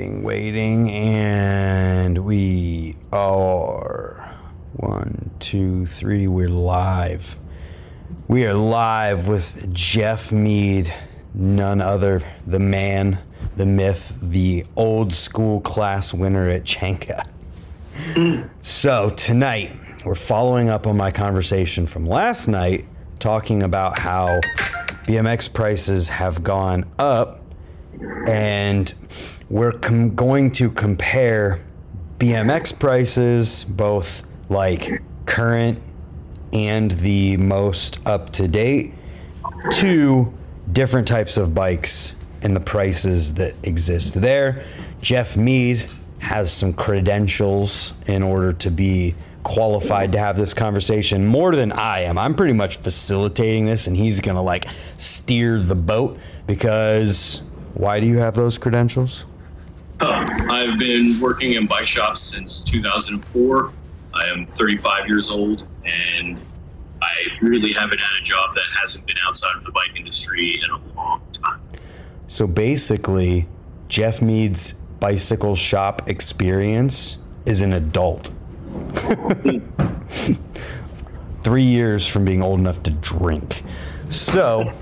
Waiting, waiting, and we are one, two, three. We're live. We are live with Jeff Mead, none other, the man, the myth, the old school class winner at Chanka. so tonight, we're following up on my conversation from last night, talking about how BMX prices have gone up, and we're com- going to compare BMX prices, both like current and the most up to date, to different types of bikes and the prices that exist there. Jeff Mead has some credentials in order to be qualified to have this conversation more than I am. I'm pretty much facilitating this and he's going to like steer the boat because why do you have those credentials? Uh, I've been working in bike shops since 2004. I am 35 years old, and I really haven't had a job that hasn't been outside of the bike industry in a long time. So basically, Jeff Mead's bicycle shop experience is an adult. Three years from being old enough to drink. So,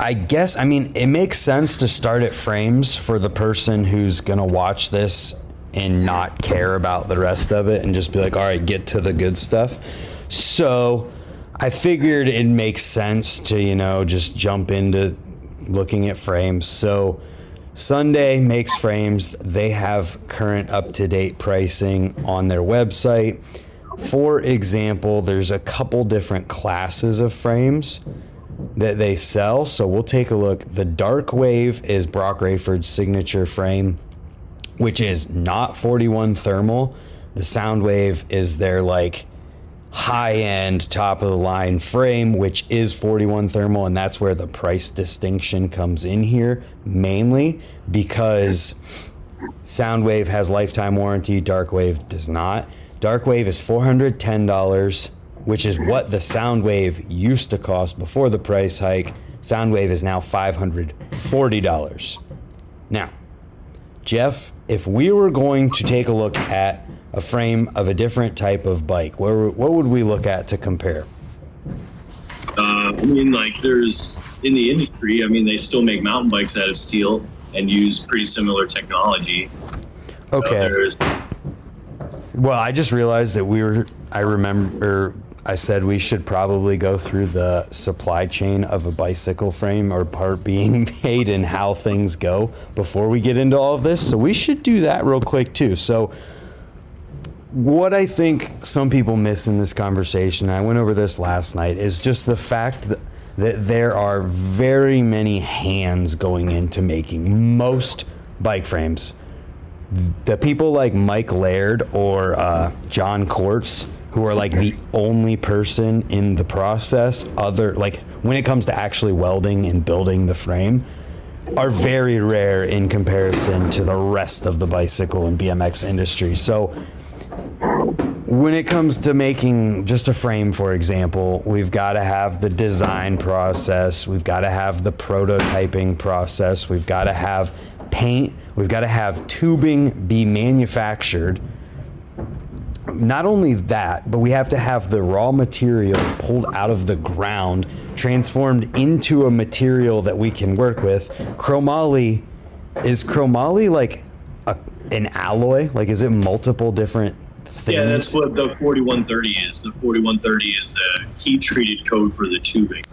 I guess, I mean, it makes sense to start at frames for the person who's to watch this and not care about the rest of it and just be like, all right, get to the good stuff. So, I figured it makes sense to, you know, just jump into looking at frames. So, Sunday makes frames. They have current up to date pricing on their website. For example, there's a couple different classes of frames that they sell. So we'll take a look. The Dark Wave is Broc Raiford's signature frame, which is not 41 thermal. The Sound Wave is their like high end, top of the line frame, which is 41 thermal, and that's where the price distinction comes in here mainly because Soundwave has lifetime warranty, Darkwave does not. Darkwave is $410, which is what the Soundwave used to cost before the price hike. Soundwave is now $540. Now, Jeff, if we were going to take a look at a frame of a different type of bike, what, what would we look at to compare? Uh, I mean, like, there's in the industry, I mean, they still make mountain bikes out of steel and use pretty similar technology. Okay. There's Well, I just realized that we were. I remember I said we should probably go through the supply chain of a bicycle frame or part being made and how things go before we get into all of this. So we should do that real quick too. So what I think some people miss in this conversation, I went over this last night, is just the fact that, that there are very many hands going into making most bike frames the people like Mike Laird or uh, John Quartz, who are like the only person in the process, other like when it comes to actually welding and building the frame, are very rare in comparison to the rest of the bicycle and BMX industry. So when it comes to making just a frame, for example, we've got to have the design process, we've got to have the prototyping process, we've got to have paint, we've got to have tubing be manufactured. Not only that, but we have to have the raw material pulled out of the ground, transformed into a material that we can work with. Chromoly is chromoly like a, an alloy? Like, is it multiple different things? yeah, that's what the 4130 is. The 4130 is the heat treated code for the tubing.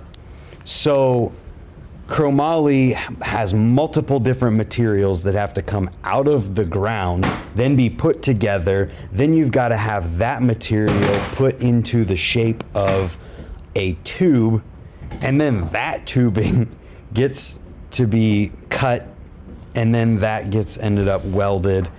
So chromoly has multiple different materials that have to come out of the ground, then be put together. Then you've got to have that material put into the shape of a tube, and then that tubing gets to be cut, and then that gets ended up welded.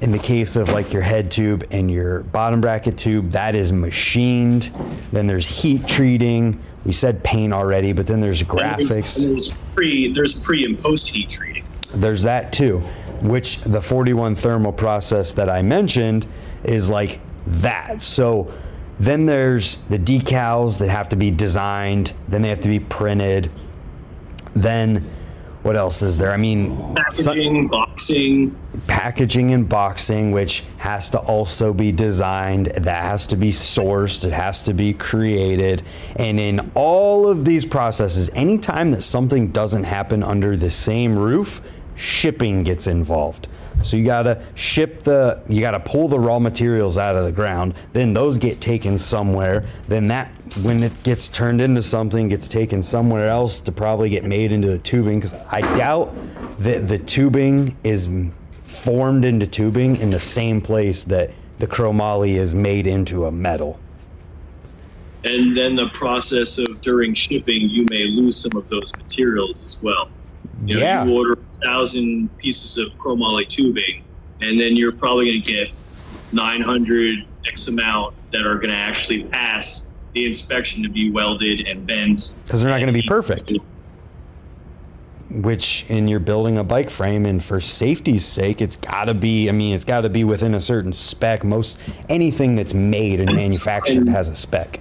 In the case of like your head tube and your bottom bracket tube, that is machined. Then there's heat treating. We said paint already, but then there's And there's- graphics. and There's pre, there's pre and post heat treating. There's that too, which the 41 thermal process that I mentioned is like that. So then there's the decals that have to be designed, then they have to be printed. Then what else is there? I mean, packaging, boxing, packaging and boxing, which has to also be designed, that has to be sourced, it has to be created. And in all of these processes, anytime that something doesn't happen under the same roof, shipping gets involved. So you gotta ship the, you gotta pull the raw materials out of the ground. Then those get taken somewhere. Then that, when it gets turned into something, gets taken somewhere else to probably get made into the tubing. Because I doubt that the tubing is formed into tubing in the same place that the chromoly is made into a metal. And then the process of during shipping, you may lose some of those materials as well. You know, yeah. You order a thousand pieces of chromoly tubing, and then you're probably going to get 900 X amount that are going to actually pass the inspection to be welded and bent. Because they're not going to be perfect. Which, in you're building a bike frame, and for safety's sake, it's got to be. I mean, it's got to be within a certain spec. Most anything that's made and manufactured has a spec.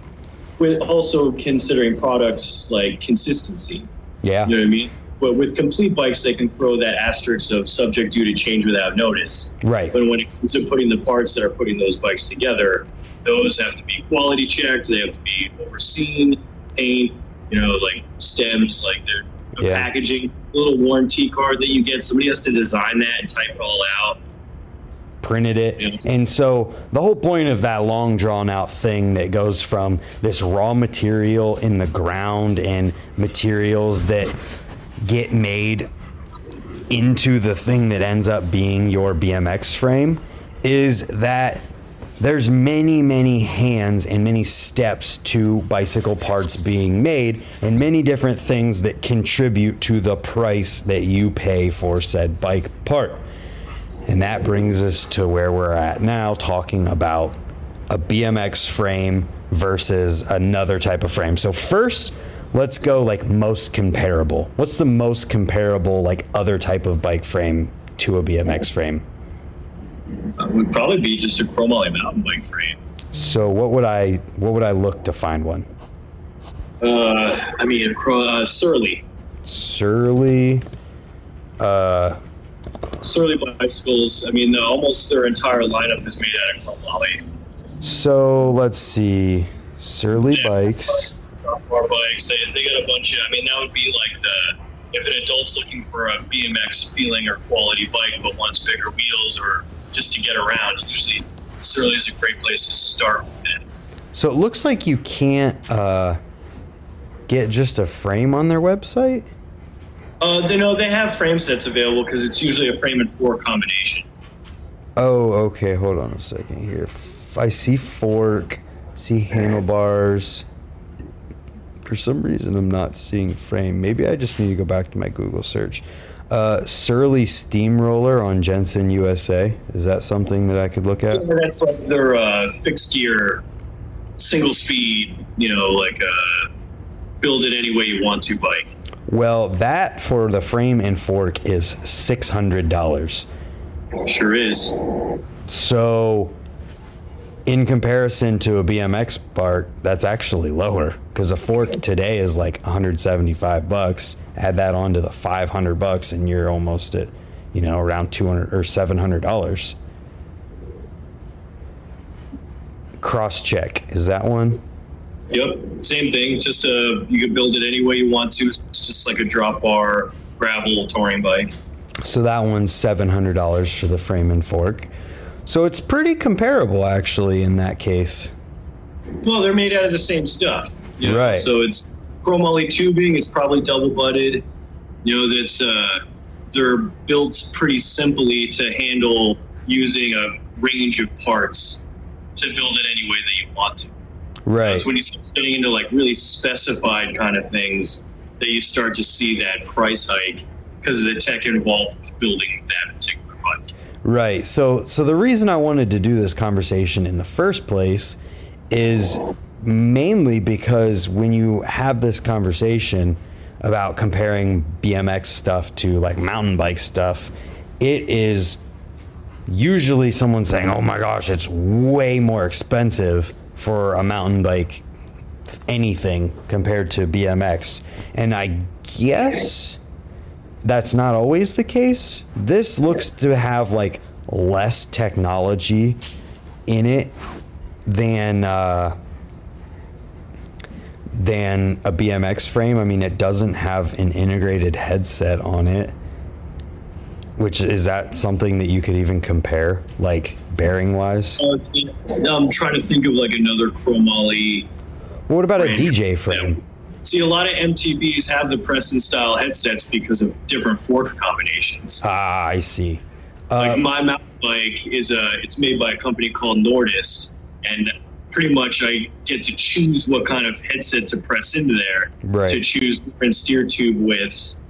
With also considering products like consistency. Yeah. You know what I mean? But with complete bikes, they can throw that asterisk of subject due to change without notice. Right. But when it comes to putting the parts that are putting those bikes together, those have to be quality checked. They have to be overseen, paint, you know, like stems, like their Yeah. packaging, little warranty card that you get. Somebody has to design that and type it all out. printed it. Yeah. And so the whole point of that long drawn out thing that goes from this raw material in the ground and materials that get made into the thing that ends up being your BMX frame is that there's many many hands and many steps to bicycle parts being made and many different things that contribute to the price that you pay for said bike part. And that brings us to where we're at now, talking about a BMX frame versus another type of frame. So, first, let's go like most comparable. What's the most comparable, like other type of bike frame to a BMX frame? Uh, would probably be just a chromoly mountain bike frame. So, what would I what would I look to find one? Uh, I mean, a uh, Surly. Surly. Uh, Surly bicycles. I mean, the, almost their entire lineup is made out of chromoly. so let's see. Surly Yeah. bikes. Bikes. They, they got a bunch of. I mean, that would be like the if an adult's looking for a BMX feeling or quality bike, but wants bigger wheels or just to get around. Usually, Surly is a great place to start with it. So it looks like you can't uh, get just a frame on their website. Uh, they know they have frame sets available because it's usually a frame and four combination. Oh, okay. Hold on a second here. I see fork, see handlebars. For some reason, I'm not seeing frame. Maybe I just need to go back to my Google search. Uh, Surly Steamroller on Jensen USA. Is that something that I could look at? And that's like their uh, fixed gear, single speed. You know, like uh, build it any way you want to bike. Well, that for the frame and fork is six hundred dollars. Sure is. So, in comparison to a BMX part, that's actually lower because a fork today is like 175 bucks. Add that on to the 500 bucks, and you're almost at, you know, around 200 or 700 dollars. Cross check is that one? Yep, same thing. Just uh, you could build it any way you want to. It's just like a drop bar gravel touring bike. So that one's seven hundred dollars for the frame and fork. So it's pretty comparable actually in that case. Well, they're made out of the same stuff. you know? Right. So it's chromoly tubing. It's probably double butted. You know, that's uh, they're built pretty simply to handle using a range of parts to build it any way that you want to. Right. It's when you start getting into like really specified kind of things that you start to see that price hike because of the tech involved with building that particular. Right. So so the reason I wanted to do this conversation in the first place is mainly because when you have this conversation about comparing BMX stuff to like mountain bike stuff, it is usually someone saying, "Oh my gosh, it's way more expensive for a mountain bike anything compared to BMX." And I guess that's not always the case. This looks to have like less technology in it than uh, than a BMX frame. I mean, it doesn't have an integrated headset on it. Which is that something that you could even compare, like bearing wise? Uh, I'm trying to think of like another chromoly. What about a DJ frame? See, a lot of MTBs have the press-in style headsets because of different fork combinations. Ah, I see. like Uh, my mountain bike is a it's made by a company called Nordest, and pretty much I get to choose what kind of headset to press into there right. to choose different steer tube widths.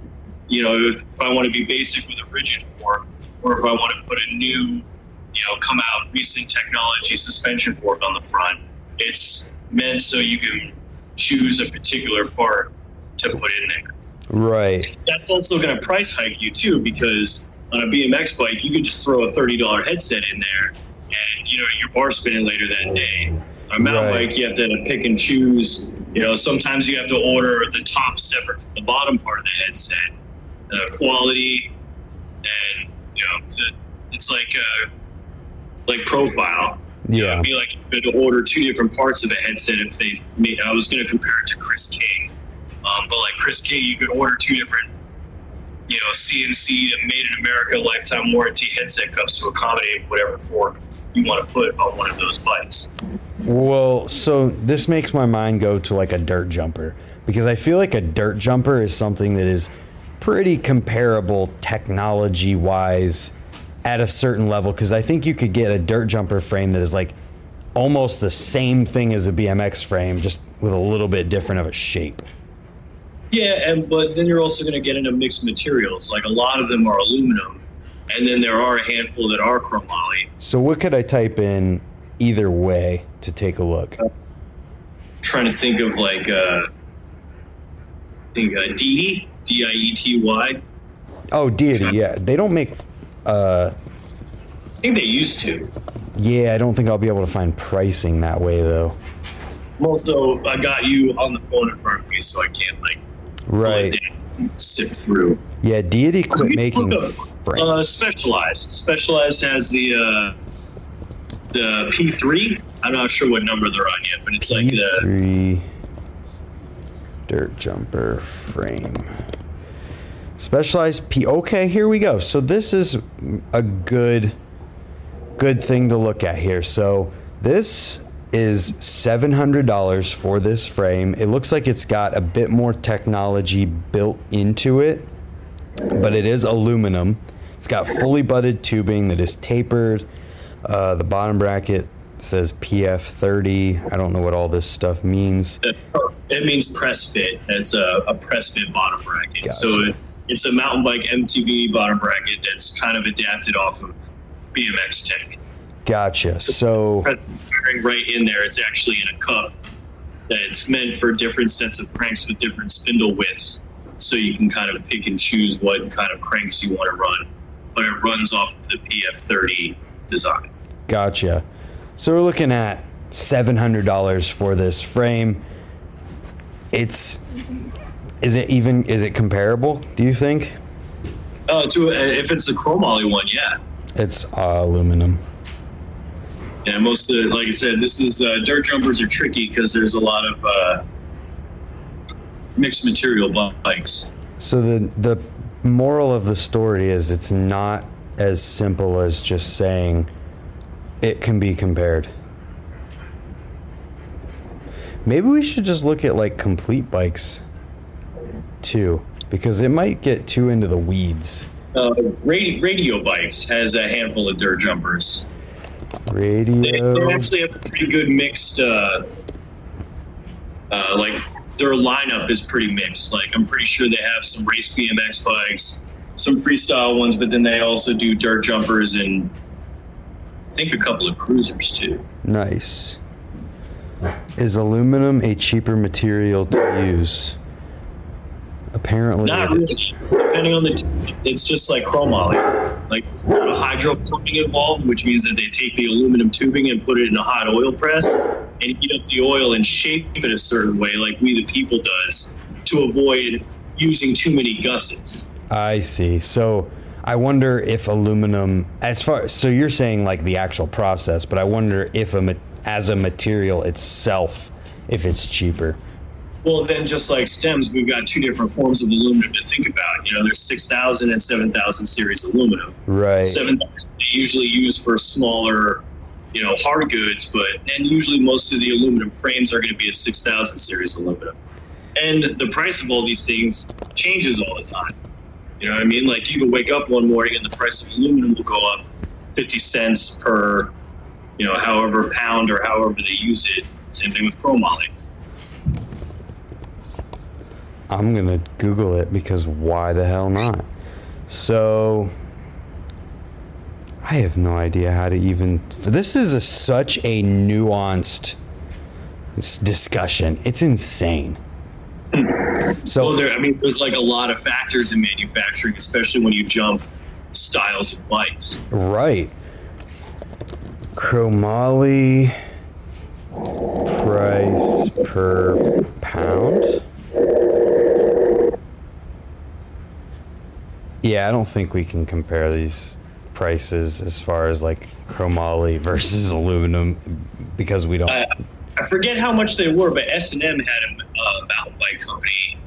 You know, if, if I want to be basic with a rigid fork, or if I want to put a new, you know, come out recent technology suspension fork on the front, it's meant so you can choose a particular part to put in there Right. that's also going to price hike you too because on a BMX bike you can just throw a thirty dollar headset in there and you know you're bar spinning later that day. On a mountain Right. bike you have to pick and choose. You know sometimes you have to order the top separate from the bottom part of the headset, the quality, and you know it's like uh, like profile. You know, Yeah. it'd be like you could order two different parts of a headset if they made. I was going to compare it to Chris King, um, but like Chris King, you could order two different, you know, CNC made in America lifetime warranty headset cups to accommodate whatever fork you want to put on one of those bikes. Well, so this makes my mind go to like a dirt jumper because I feel like a dirt jumper is something that is pretty comparable technology wise at a certain level because I think you could get a dirt jumper frame that is like almost the same thing as a BMX frame just with a little bit different of a shape. Yeah, and but then you're also going to get into mixed materials. Like a lot of them are aluminum, and then there are a handful that are chromoly. So what could I type in either way to take a look? trying to think of like uh, I think uh, D D I E T Y. Oh, deity, yeah. They don't make uh I think they used to. yeah, I don't think I'll be able to find pricing that way though. Also, I got you on the phone in front of me, so I can't like Right. sift through. Yeah, Deity quit making up. Uh, Specialized. Specialized has the uh, the P3. I'm not sure what number they're on yet, but it's like the P3 dirt jumper frame. Specialized P. Okay, here we go. So this is a good good thing to look at here. So this is $700 for this frame. It looks like it's got a bit more technology built into it, but it is aluminum. It's got fully butted tubing that is tapered. Uh, the bottom bracket says PF30. I don't know what all this stuff means. it means press fit. It's a, a press fit bottom bracket. So it, it's a mountain bike MTB bottom bracket that's kind of adapted off of BMX tech. Gotcha. So bearing right in there. It's actually in a cup that's meant for different sets of cranks with different spindle widths, so you can kind of pick and choose what kind of cranks you want to run. But it runs off of the PF30 design. Gotcha. So we're looking at seven hundred dollars for this frame. It's is it even is it comparable? Do you think? Uh, to if it's the chromoly one, yeah. It's uh, aluminum. Yeah, most of the, like I said, this is uh, dirt jumpers are tricky because there's a lot of uh, mixed material bikes. So the the moral of the story is it's not as simple as just saying it can be compared. Maybe we should just look at like complete bikes too because it might get too into the weeds. Uh, radio, radio bikes has a handful of dirt jumpers. They, Radio they actually have a pretty good mixed. Uh, uh, like their lineup is pretty mixed. Like I'm pretty sure they have some race BMX bikes, some freestyle ones, but then they also do dirt jumpers and I think a couple of cruisers too. Nice. Is aluminum a cheaper material to use? Apparently, Not really. Depending on the, t- it's just like chromoly. Like there's a lot of hydroforming involved, which means that they take the aluminum tubing and put it in a hot oil press and heat up the oil and shape it a certain way, like we the people does, to avoid using too many gussets. I see. So I wonder if aluminum, as far so you're saying like the actual process, but I wonder if a as a material itself, if it's cheaper. Well, then just like stems, we've got two different forms of aluminum to think about. You know, there's 6,000 and 7,000 series aluminum. Right. 7,000 they usually use for smaller, you know, hard goods, but and usually most of the aluminum frames are going to be a 6,000 series aluminum. And the price of all these things changes all the time. You know what I mean? Like you can wake up one morning and the price of aluminum will go up 50 cents per, you know, however pound or however they use it. Same thing with chromoly. I'm gonna Google it because why the hell not? So I have no idea how to even. This is a, such a nuanced discussion. It's insane. So Well, there, I mean, there's like a lot of factors in manufacturing, especially when you jump styles of bikes. right, chromoly price per pound. Yeah, I don't think we can compare these prices as far as like chromoly versus aluminum because we don't. I, I forget how much they were, but S and M had a uh, mountain bike company.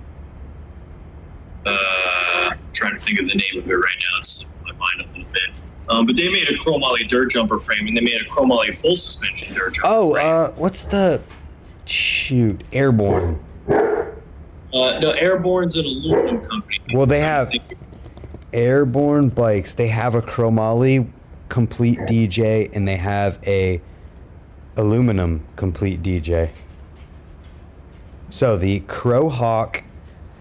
Uh, I'm trying to think of the name of it right now. It's my mind a little bit. Um, but they made a chromoly dirt jumper frame, and they made a chromoly full suspension dirt jumper oh, frame. uh, what's the shoot? Airborne. Uh, no, Airborne's an aluminum company. Well, they have- Airborne bikes. They have a chromoly complete DJ and they have a aluminum complete DJ. So the Crowhawk,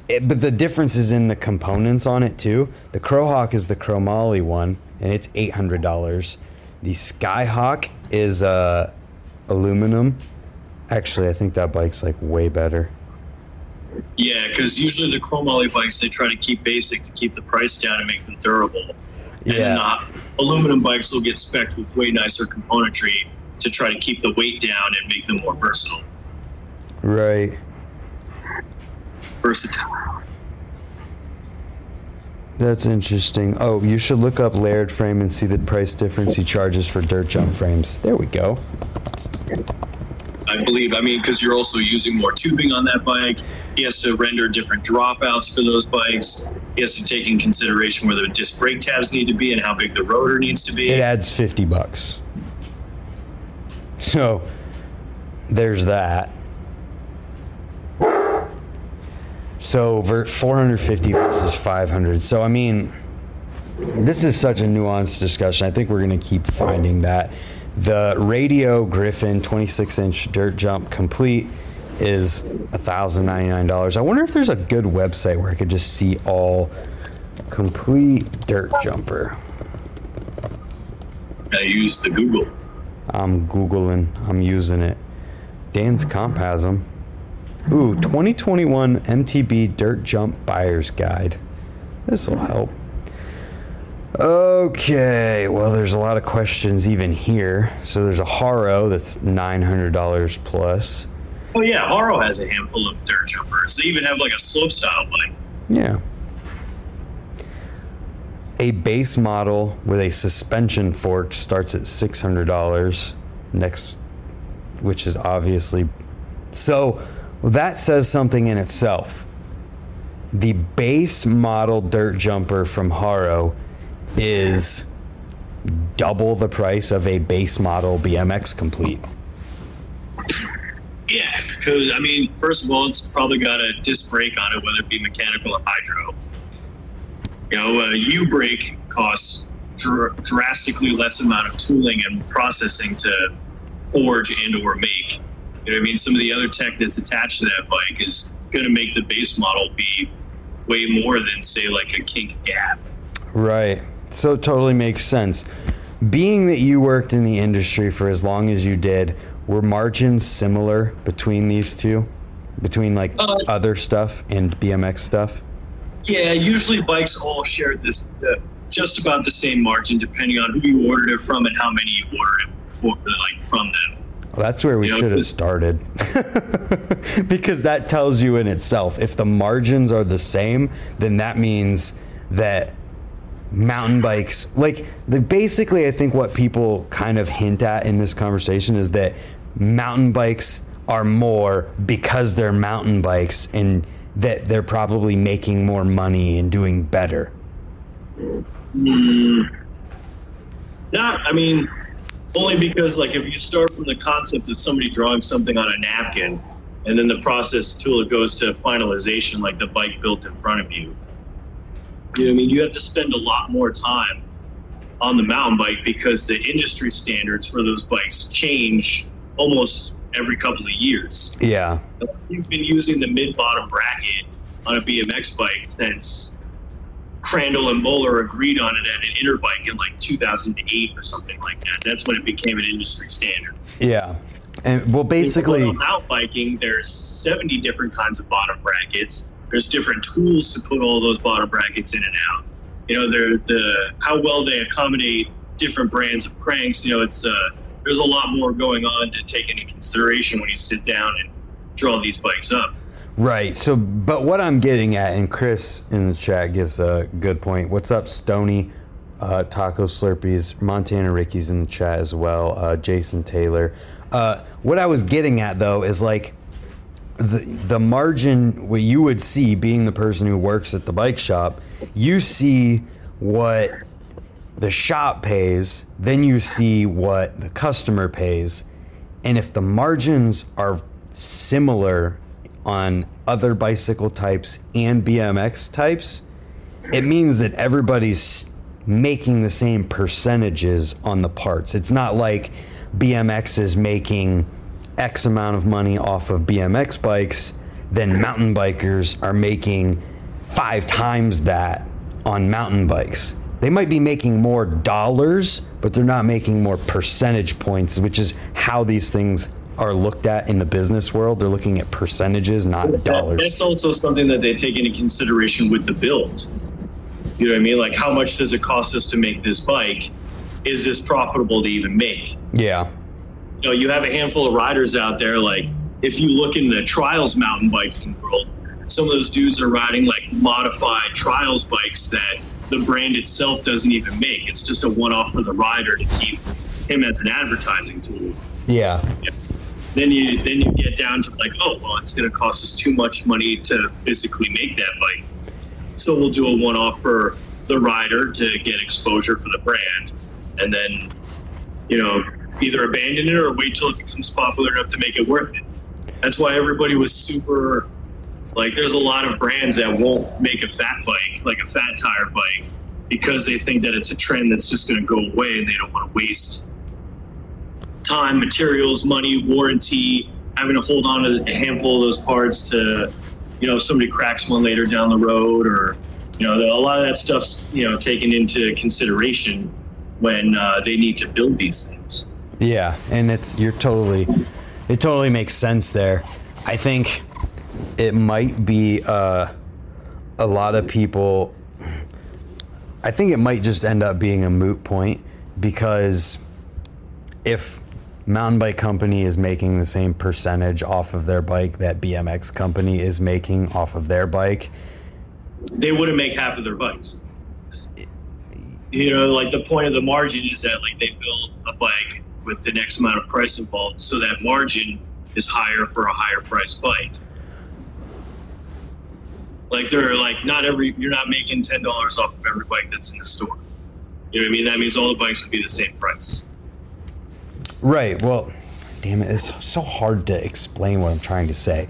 it, but the difference is in the components on it too. The Crowhawk is the chromoly one, and it's eight hundred dollars. The Skyhawk is uh, aluminum. Actually, I think that bike's like way better. Yeah, because usually the chrome chromoly bikes they try to keep basic to keep the price down and make them durable. Yeah. And uh, aluminum bikes will get spec'd with way nicer componentry to try to keep the weight down and make them more versatile. Right. Versatile. That's interesting. Oh, you should look up Laird frame and see the price difference he charges for dirt jump frames. There we go. I believe. I mean, because you're also using more tubing on that bike. He has to render different dropouts for those bikes. He has to take in consideration where the disc brake tabs need to be and how big the rotor needs to be. It adds 50 bucks. So there's that. So ver- 450 versus 500. So I mean, this is such a nuanced discussion. I think we're going to keep finding that. The Radio Griffin 26 inch dirt jump complete is $1,099. I wonder if there's a good website where I could just see all complete dirt jumper. I use the Google. I'm Googling, I'm using it. Dan's Comp has them. Ooh, 2021 MTB Dirt Jump Buyer's Guide. This will help. Okay, well, there's a lot of questions even here. So there's a Haro that's $900 plus. Oh yeah, Haro has a handful of dirt jumpers. They even have like a slope style bike. Yeah. A base model with a suspension fork starts at $600 next which is obviously so that says something in itself. The base model dirt jumper from Haro is double the price of a base model BMX complete. Yeah, because I mean, first of all, it's probably got a disc brake on it, whether it be mechanical or hydro. You know, uh, a U brake costs dr- drastically less amount of tooling and processing to forge and or make. You know what I mean? Some of the other tech that's attached to that bike is going to make the base model be way more than say like a kink gap. Right. So it totally makes sense. Being that you worked in the industry for as long as you did, were margins similar between these two? Between like Uh, other stuff and BMX stuff? Yeah, usually bikes all share this uh, just about the same margin, depending on who you ordered it from and how many you ordered it for, like from them. Well, that's where we You know, should have started. because that tells you in itself if the margins are the same, then that means that mountain bikes like the basically I think what people kind of hint at in this conversation is that mountain bikes are more because they're mountain bikes and that they're probably making more money and doing better. Mm, yeah, I mean, only because like if you start from the concept of somebody drawing something on a napkin, and then the process tool it goes to finalization, like the bike built in front of you. You know, I mean, you have to spend a lot more time on the mountain bike because the industry standards for those bikes change almost every couple of years. Yeah. You've been using the mid bottom bracket on a BMX bike since Crandall and Moeller agreed on it at an Interbike in like 2008 or something like that. That's when it became an industry standard. Yeah. And well, basically, mountain biking, there's 70 different kinds of bottom brackets. There's different tools to put all those bottom brackets in and out. You know, they're the how well they accommodate different brands of cranks. You know, it's uh, there's a lot more going on to take into consideration when you sit down and draw these bikes up. Right. So, but what I'm getting at, and Chris in the chat gives a good point. What's up, Stony? Uh, Taco Slurpees, Montana Ricky's in the chat as well. Uh, Jason Taylor. Uh, what I was getting at though is like the the margin. What you would see, being the person who works at the bike shop, you see what the shop pays, then you see what the customer pays. And if the margins are similar on other bicycle types and BMX types, it means that everybody's making the same percentages on the parts. It's not like BMX is making X amount of money off of BMX bikes, then mountain bikers are making five times that on mountain bikes they might be making more dollars, but they're not making more percentage points, which is how these things are looked at in the business world. They're looking at percentages, not that's dollars. That's also something that they take into consideration with the build. You know what I mean? Like, how much does it cost us to make this bike? Is this profitable to even make? Yeah. So you have a handful of riders out there. Like, if you look in the trials mountain biking world, some of those dudes are riding like modified trials bikes that the brand itself doesn't even make. It's just a one off for the rider to keep him as an advertising tool. Yeah. yeah. Then you then you get down to like, oh well, it's going to cost us too much money to physically make that bike, so we'll do a one off for the rider to get exposure for the brand, and then you know either abandon it or wait till it becomes popular enough to make it worth it. That's why everybody was super like there's a lot of brands that won't make a fat bike, like a fat tire bike, because they think that it's a trend that's just going to go away and they don't want to waste time, materials, money, warranty, having to hold on to a handful of those parts to, you know, if somebody cracks one later down the road or, you know, a lot of that stuff's, you know, taken into consideration when uh, they need to build these things. Yeah, and it's you're totally, it totally makes sense there. I think it might be uh, a lot of people. I think it might just end up being a moot point because if mountain bike company is making the same percentage off of their bike that BMX company is making off of their bike, they wouldn't make half of their bikes. You know, like the point of the margin is that like they build a bike with the next amount of price involved, so that margin is higher for a higher price bike. Like they're like not every you're not making ten dollars off of every bike that's in the store. You know what I mean? That means all the bikes would be the same price. Right. Well, damn it, it's so hard to explain what I'm trying to say.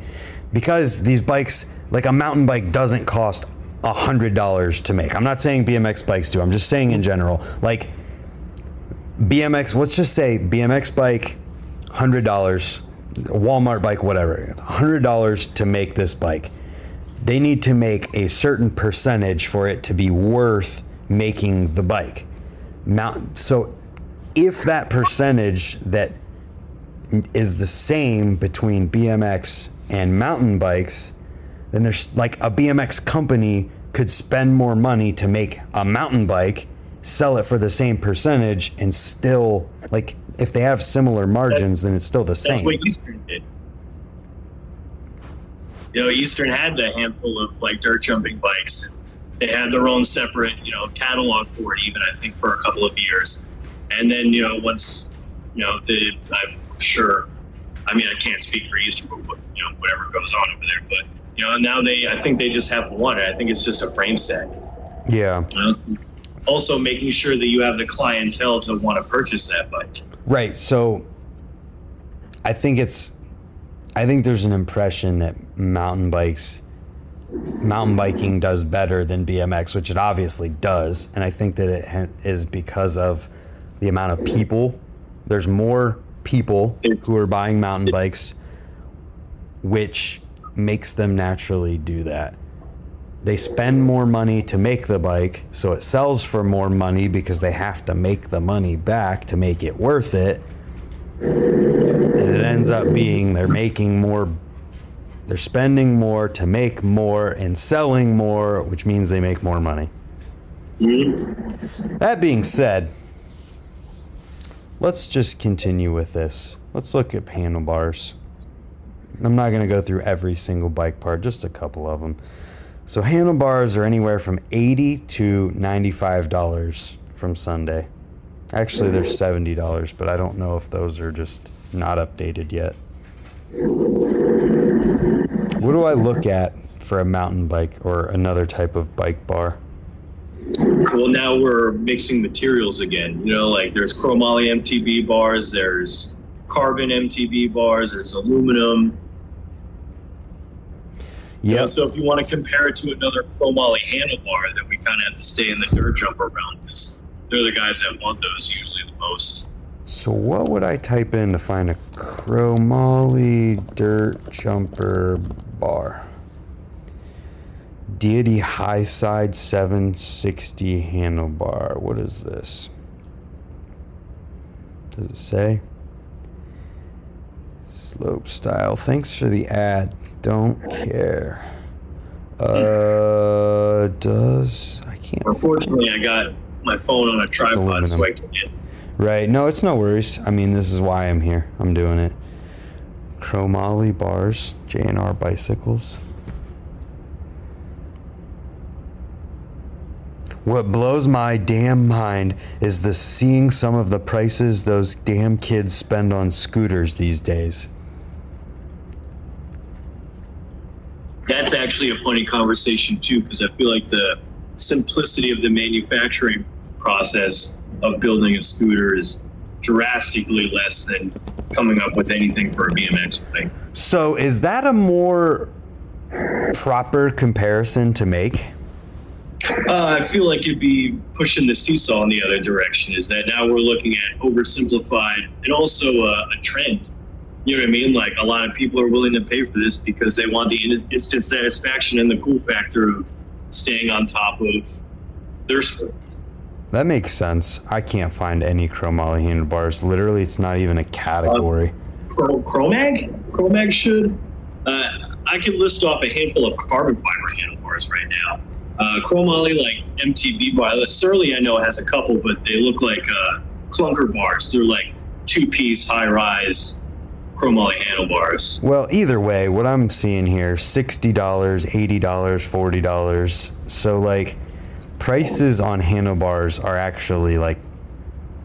Because these bikes, like a mountain bike doesn't cost a hundred dollars to make. I'm not saying BMX bikes do. I'm just saying in general. Like BMX, let's just say BMX bike, hundred dollars, Walmart bike, whatever. Hundred dollars to make this bike they need to make a certain percentage for it to be worth making the bike. Mount, so if that percentage that is the same between BMX and mountain bikes, then there's like a BMX company could spend more money to make a mountain bike, sell it for the same percentage, and still like if they have similar margins, then it's still the same. That's what Eastern did you know, Eastern had a handful of like dirt jumping bikes. they had their own separate, you know, catalog for it. Even I think for a couple of years, and then you know once, you know, the I'm sure. I mean, I can't speak for Eastern, but what, you know, whatever goes on over there. But you know, now they, I think they just have one. I think it's just a frame set. Yeah. You know, also making sure that you have the clientele to want to purchase that bike. Right. So I think it's I think there's an impression that mountain bikes mountain biking does better than BMX, which it obviously does, and I think that it is because of the amount of people. There's more people who are buying mountain bikes, which makes them naturally do that. They spend more money to make the bike, so it sells for more money because they have to make the money back to make it worth it. And it ends up being they're making more, they're spending more to make more and selling more, which means they make more money. Mm-hmm. That being said, let's just continue with this. Let's look at handlebars. I'm not going to go through every single bike part, just a couple of them. So handlebars are anywhere from 80 to $95 from Sunday. Actually, they're $70, but I don't know if those are just not updated yet. What do I look at for a mountain bike or another type of bike bar? Well, now we're mixing materials again. You know, like there's chromoly MTB bars, there's carbon MTB bars, there's aluminum. You know, so if you want to compare it to another chromoly handlebar, then we kind of have to stay in the dirt jumper realm because they're the guys that want those usually the most. So what would I type in to find a chromoly dirt jumper bar? Deity High Side 760 handlebar. What is this? Does it say? Slope style. Thanks for the ad. Don't care. Uh, does I can't. Unfortunately, I got my phone on a tripod, so I can't. Right. No, it's no worries. I mean, this is why I'm here. I'm doing it. Chromoly bars, J&R bicycles. What blows my damn mind is the seeing some of the prices those damn kids spend on scooters these days. That's actually a funny conversation too, because I feel like the simplicity of the manufacturing process of building a scooter is drastically less than coming up with anything for a BMX bike. So, is that a more proper comparison to make? Uh, I feel like it'd be pushing the seesaw in the other direction. Is that now we're looking at oversimplified and also a, a trend. You know what I mean? Like a lot of people are willing to pay for this because they want the instant satisfaction and the cool factor of staying on top of their sport. That makes sense. I can't find any chromoly handlebars. Literally, it's not even a category. Cro- Chromag? Chromag should. Uh, I could list off a handful of carbon fiber handlebars right now. Uh, Chromoly, like MTB bar. Surly, I know has a couple, but they look like uh, clunker bars. They're like two-piece, high-rise chromoly handlebars. Well, either way, what I'm seeing here $60, $80, $40. So, like, prices on handlebars are actually, like,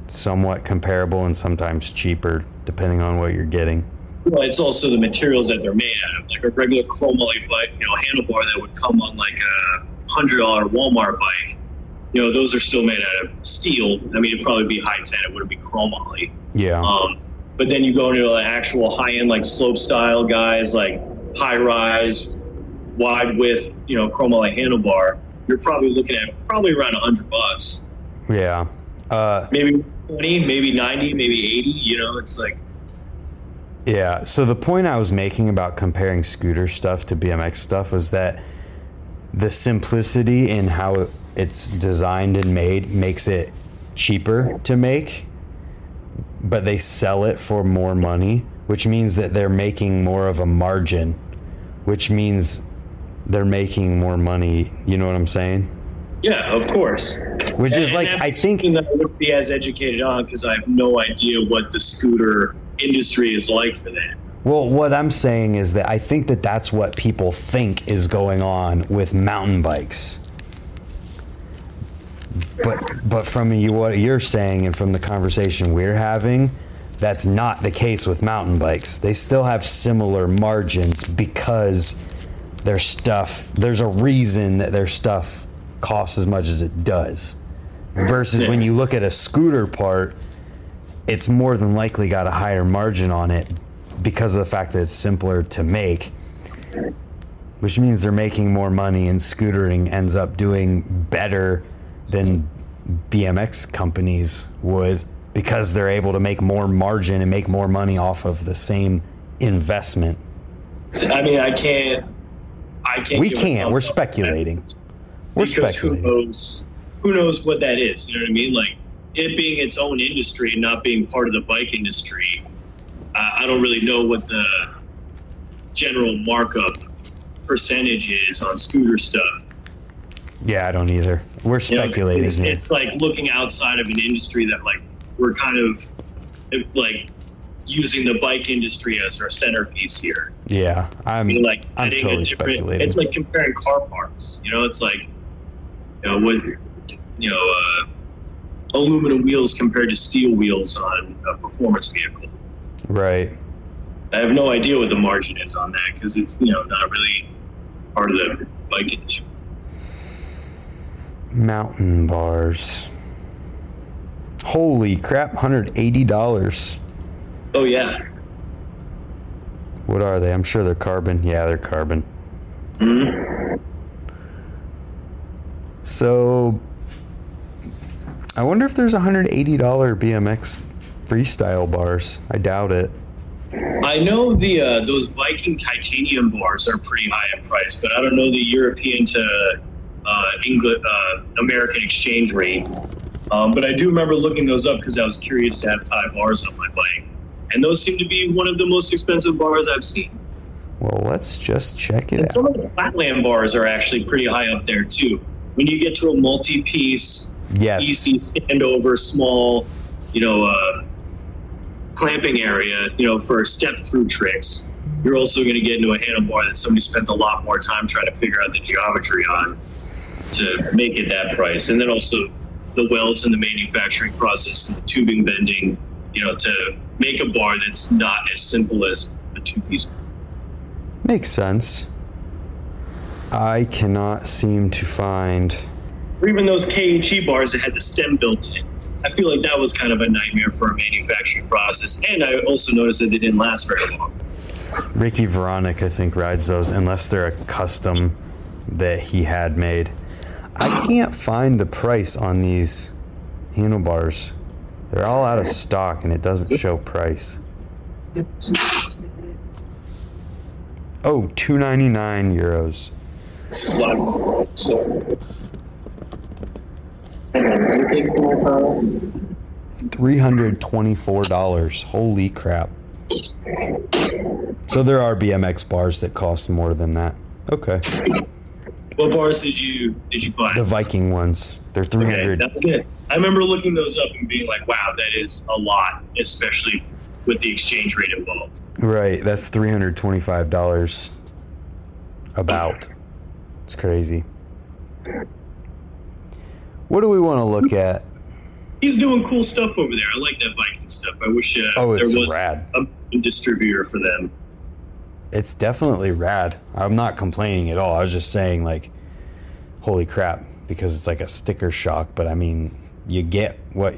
somewhat comparable and sometimes cheaper, depending on what you're getting. Well, it's also the materials that they're made out of. Like a regular chromoly bike, you know, handlebar that would come on like a hundred dollar Walmart bike. You know, those are still made out of steel. I mean, it'd probably be high ten. It wouldn't be chromoly. Yeah. Um, but then you go into like actual high end, like slope style guys, like high rise, wide width, you know, chromoly handlebar. You're probably looking at probably around a hundred bucks, Yeah. Uh, maybe twenty, maybe ninety, maybe eighty. You know, it's like Yeah. So the point I was making about comparing scooter stuff to BMX stuff was that the simplicity in how it's designed and made makes it cheaper to make, but they sell it for more money, which means that they're making more of a margin, which means they're making more money. You know what I'm saying? yeah, of course. Which is like, I think. that I wouldn't be as educated on because I have no idea what the scooter industry is like for that. Well, what I'm saying is that I think that that's what people think is going on with mountain bikes. But but from you, what you're saying and from the conversation we're having, that's not the case with mountain bikes. They still have similar margins because their stuff. There's a reason that their stuff costs as much as it does. Versus when you look at a scooter part, it's more than likely got a higher margin on it because of the fact that it's simpler to make which means they're making more money and scootering ends up doing better than BMX companies would because they're able to make more margin and make more money off of the same investment. I mean, I can't. I can't. We can't. We're speculating. We're speculating. who knows? Who knows what that is? You know what I mean? Like it being its own industry and not being part of the bike industry. Uh, I don't really know what the general markup percentage is on scooter stuff. Yeah, I don't either. We're You know, speculating it's, it's like looking outside of an industry that like we're kind of like using the bike industry as our centerpiece here. Yeah, I I'm. mean, like I'm totally speculating. It's like comparing car parts. You know, it's like you know what you know uh, aluminum wheels compared to steel wheels on a performance vehicle. right. I have no idea what the margin is on that because it's you know not really part of the bike industry. Mountain bars. Holy crap! Hundred eighty dollars. Oh yeah. What are they? I'm sure they're carbon. Yeah, they're carbon. hmm So, I wonder if there's $180 BMX freestyle bars. I doubt it. I know the uh, those Viking titanium bars are pretty high in price, but I don't know the European to uh, uh, American exchange rate. Um, but I do remember looking those up because I was curious to have Ti bars on my bike, and those seem to be one of the most expensive bars I've seen. Well, let's just check it And out. some of the Flatland bars are actually pretty high up there too. When you get to a multi-piece, Yes. easy standover, small, you know, uh, clamping area, you know, for step-through tricks. You're also going to get into a handlebar that somebody spent a lot more time trying to figure out the geometry on to make it that price, and then also the welds in the manufacturing process and the tubing bending, you know, to make a bar that's not as simple as a two-piece. Makes sense. I cannot seem to find. Or even those KHE bars that had the stem built in. I feel like that was kind of a nightmare for a manufacturing process, and I also noticed that they didn't last very long. Ricky Veronic, I think, rides those unless they're a custom that he had made. I can't find the price on these handlebars. They're all out of stock and it doesn't show price. Oh, 299 euros. It's a lot of- So, hang on, let me take my phone. $324. Holy crap. So there are BMX bars that cost more than that. Okay. What bars did you did you find? The Viking ones. They're Okay, 300. that's good. I remember looking those up and being like, "Wow, that is a lot," especially with the exchange rate involved. Right, that's three hundred twenty-five dollars. About, it's crazy. What do we want to look at? He's doing cool stuff over there. I like that Viking stuff. I wish uh, Oh, there was rad. a distributor for them. It's definitely rad. I'm not complaining at all. I was just saying, like, holy crap, because it's like a sticker shock. But I mean, you get what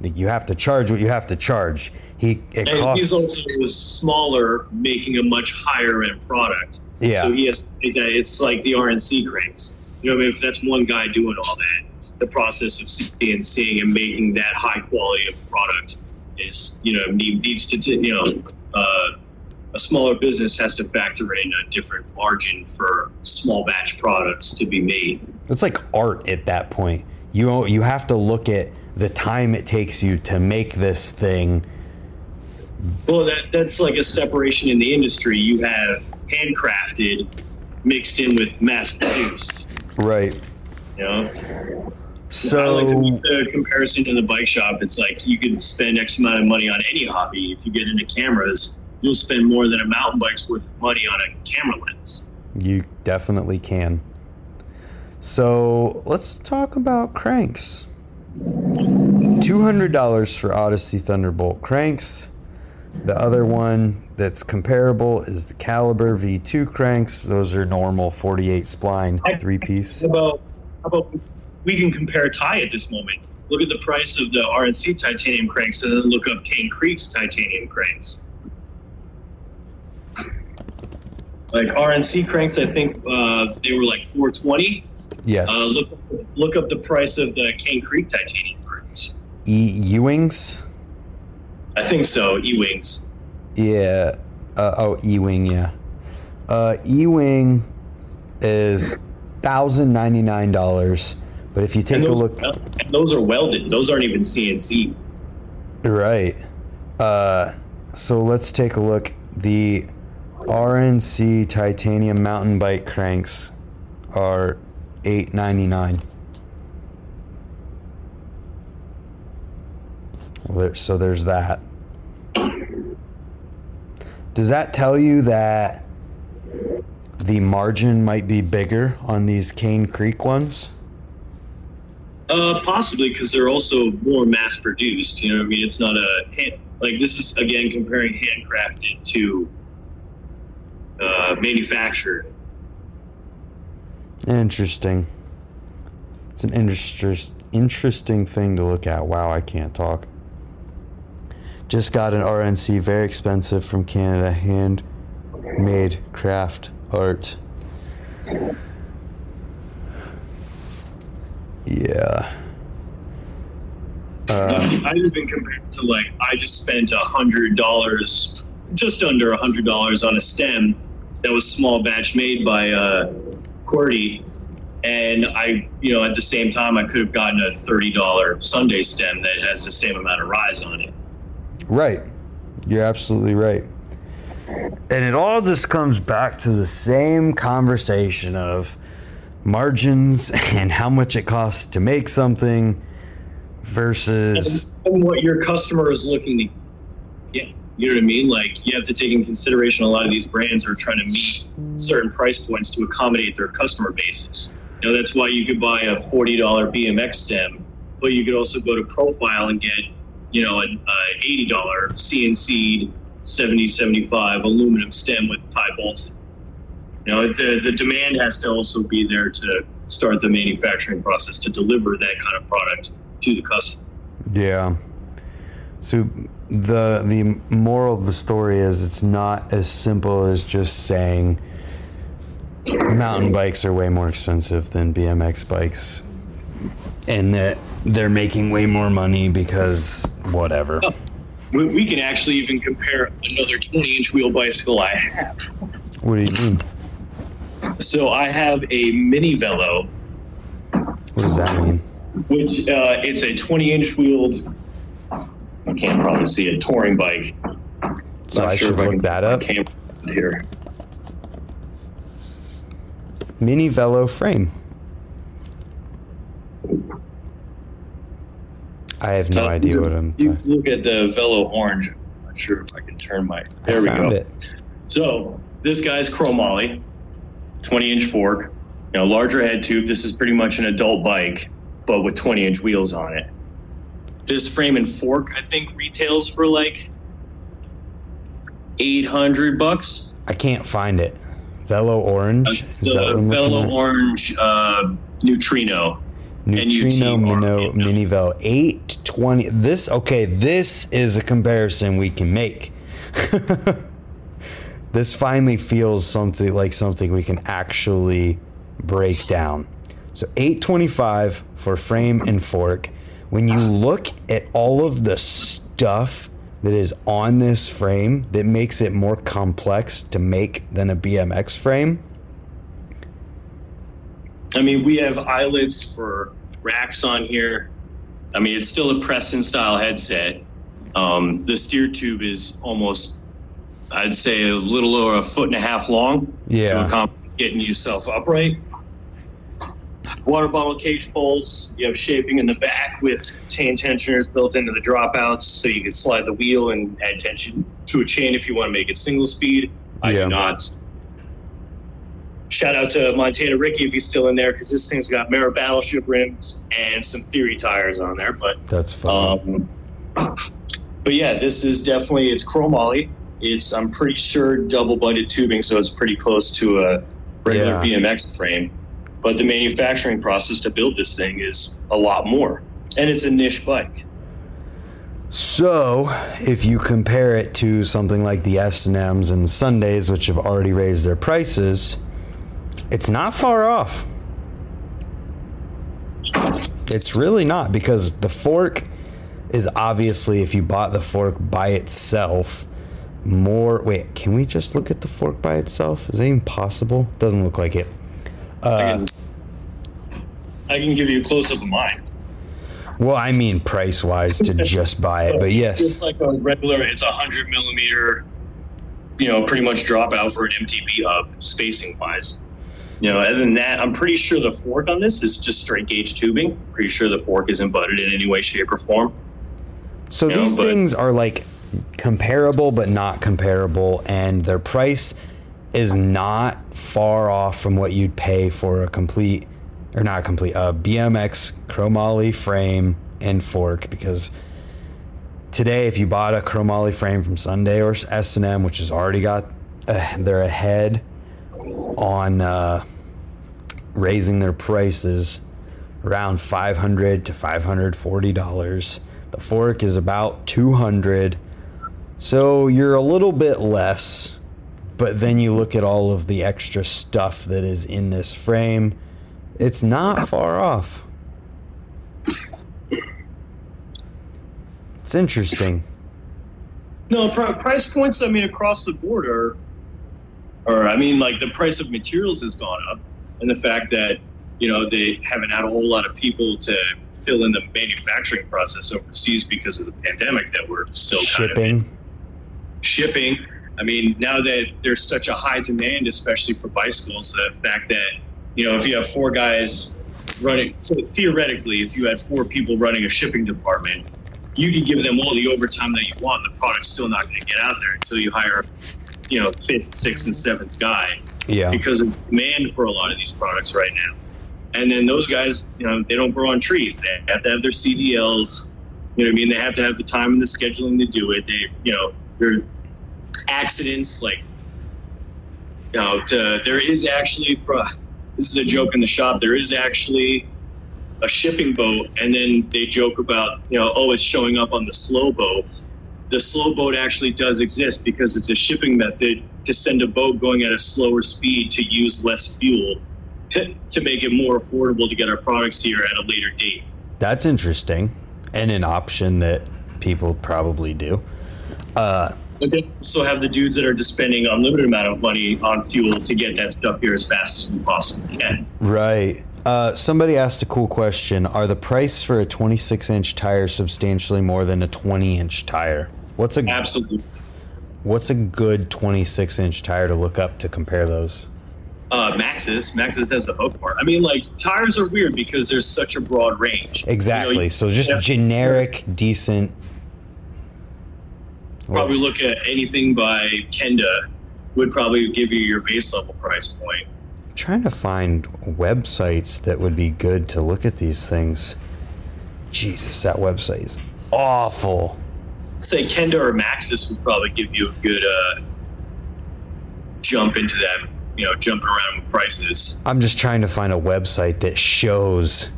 you have to charge. What you have to charge. He it And he's costs. also smaller, making a much higher end product. Yeah. So he has that. It's like the RNC cranks. You know, what I mean, if that's one guy doing all that, the process of CNCing and making that high quality of product is, you know, needs to, you know, uh, a smaller business has to factor in a different margin for small batch products to be made. It's like art at that point. You you have to look at the time it takes you to make this thing. Well, that that's like a separation in the industry. You have handcrafted mixed in with mass produced. Right. You know, So I like to make the comparison to the bike shop. It's like you can spend X amount of money on any hobby. If you get into cameras, you'll spend more than a mountain bike's worth of money on a camera lens. You definitely can. So let's talk about cranks. $200 for Odyssey Thunderbolt cranks. The other one that's comparable is the Caliber V2 cranks. Those are normal 48 spline, three piece. How about, how about we can compare Ti at this moment? Look at the price of the RNC titanium cranks and then look up Cane Creek's titanium cranks. Like RNC cranks, I think uh, they were like 420. Yes. Uh, look, look up the price of the Cane Creek titanium cranks. E Ewings. I think so. E wings. Yeah. Uh, oh, eeWing. Yeah. Uh, eeWing is thousand ninety nine dollars. But if you take And a look, and those are welded. Those aren't even CNC. right. Uh, so let's take a look. The RNC titanium mountain bike cranks are eight ninety nine. Well, there, so there's that. Does that tell you that the margin might be bigger on these Cane Creek ones? Uh, possibly because they're also more mass produced. You know, what I mean, it's not a hand, like this is again comparing handcrafted to uh, manufactured. Interesting. It's an interest, interesting thing to look at. Wow, I can't talk. Just got an RNC, very expensive from Canada, handmade craft art. Yeah. Uh, I even compared to like I just spent a hundred dollars, just under a hundred dollars on a stem that was a small batch made by uh, Cordy, and I, you know, at the same time I could have gotten a thirty dollar Sunday stem that has the same amount of rise on it. Right. You're absolutely right. And it all just comes back to the same conversation of margins and how much it costs to make something versus and what your customer is looking to get. You know what I mean? Like you have to take in consideration a lot of these brands are trying to meet certain price points to accommodate their customer bases. You know, that's why you could buy a forty dollar BMX stem, but you could also go to Profile and get, you know, an a eighty dollar CNC 70 75 aluminum stem with Ti bolts. You know, the the demand has to also be there to start the manufacturing process to deliver that kind of product to the customer. yeah. So the the moral of the story is it's not as simple as just saying mountain bikes are way more expensive than BMX bikes and that they're making way more money because whatever. We, we can actually even compare another 20 inch wheel bicycle I have. What do you mean? So I have a mini velo, What does that mean? which uh, it's a 20 inch wheeled. I can't probably see a touring bike. So Not I sure should if I look can that up. here. Mini Velo frame. I have no Uh, idea you- what I'm. You look at the Velo Orange. I'm not sure if I can turn my. There I we go. it. So this guy's chromoly, 20 inch fork, you know, larger head tube. This is pretty much an adult bike, but with 20 inch wheels on it. This frame and fork, I think, retails for like 800 bucks. I can't find it. Velo Orange. It's Is that what the Velo? Orange uh, Neutrino. Neutrino Mino, or- Mini Velo 820. This okay. This is a comparison we can make. this finally feels something like something we can actually break down. So 825 for frame and fork. When you look at all of the stuff that is on this frame that makes it more complex to make than a BMX frame, I mean, we have eyelets for racks on here. I mean, it's still a press-in style headset. Um, the steer tube is almost, I'd say, a little over a foot and a half long to yeah, accomplish getting yourself upright. Water bottle cage poles. You have shaping in the back with chain tensioners built into the dropouts, so you can slide the wheel and add tension to a chain if you want to make it single speed. I Yeah. do not. shout out to Montana Ricky if he's still in there because this thing's got Mera Battleship rims and some Theory tires on there. But That's fun. um, but yeah, this is definitely it's chromoly. It's I'm pretty sure double butted tubing, so it's pretty close to a regular Yeah. BMX frame. But the manufacturing process to build this thing is a lot more, and it's a niche bike. So, if you compare it to something like the S&Ms and Sundays, which have already raised their prices, it's not far off. It's really not because the fork is obviously, if you bought the fork by itself, more. Wait, can we just look at the fork by itself? Is that even possible? Doesn't look like it. I Uh, can, I can give you a close up of mine. well, I mean price wise to just buy it, but yes. just like a regular. It's a hundred millimeter, you know, pretty much dropout for an MTB hub spacing wise. You know, other than that, I'm pretty sure the fork on this is just straight gauge tubing. Pretty sure the fork isn't butted in any way, shape, or form. So you know, these but- things are like comparable but not comparable and their price is not far off from what you'd pay for a complete or not complete a BMX chromoly frame and fork because today if you bought a chromoly frame from Sunday or S&M which has already got uh, they're ahead on uh, raising their prices around 500 to 540 dollars the fork is about 200 so you're a little bit less but then you look at all of the extra stuff that is in this frame it's not far off it's interesting No, pr- price points. I mean, across the board are, or I mean, like the price of materials has gone up, and the fact that you know they haven't had a whole lot of people to fill in the manufacturing process overseas because of the pandemic that we're still kind of shipping shipping. I mean, now that there's such a high demand, especially for bicycles, the fact that you know if you have four guys running, so theoretically, if you had four people running a shipping department, you can give them all the overtime that you want. The product's still not going to get out there until you hire, you know, fifth, sixth, and seventh guy yeah because of demand for a lot of these products right now. And then those guys, you know, they don't grow on trees. They have to have their CDLs. You know what I mean? They have to have the time and the scheduling to do it. They, you know, there are accidents like, you know, there is actually, this is a joke in the shop, there is actually a shipping boat. And then they joke about, you know, oh, it's showing up on the slow boat. The slow boat actually does exist because it's a shipping method to send a boat going at a slower speed to use less fuel to make it more affordable to get our products here at a later date. that's interesting and an option that people probably do uh, But then also have the dudes that are just spending a unlimited amount of money on fuel to get that stuff here as fast as we possibly can. Right. Uh, somebody asked a cool question. Are the price for a 26 inch tire substantially more than a 20 inch tire? What's a Absolutely. what's a good 26 inch tire to look up to compare those? Uh, Maxxis, Maxxis has the hook part. I mean, like tires are weird because there's such a broad range. Exactly. You know, so just yeah. generic, decent. Probably look at anything by Kenda would probably give you your base level price point. trying to find websites that would be good to look at these things. Jesus, that website is awful. Say Kenda or Maxxis would probably give you a good uh, jump into that, you know, jumping around with prices. I'm just trying to find a website that shows.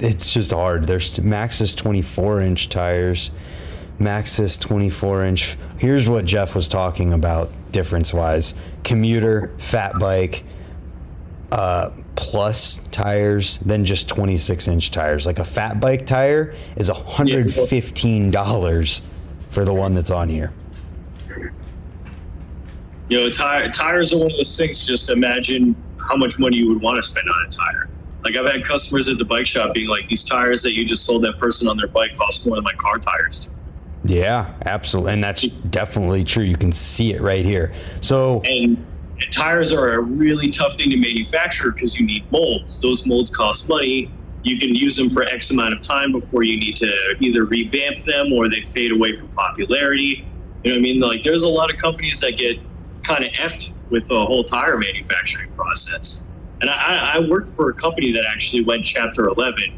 It's just hard. There's Maxxis 24 inch tires, Maxxis 24 inch. Here's what Jeff was talking about difference wise commuter, fat bike, uh, plus tires than just 26 inch tires. Like a fat bike tire is $115 for the one that's on here. You know, tire, tires are one of those things. Just imagine how much money you would want to spend on a tire. Like I've had customers at the bike shop being like, "These tires that you just sold that person on their bike cost more than my car tires." Yeah, absolutely. And that's definitely true. You can see it right here. So, And tires are a really tough thing to manufacture because you need molds. Those molds cost money. You can use them for X amount of time before you need to either revamp them or they fade away from popularity. You know what I mean? Like there's a lot of companies that get kind of effed with the whole tire manufacturing process. And I, I worked for a company that actually went Chapter 11,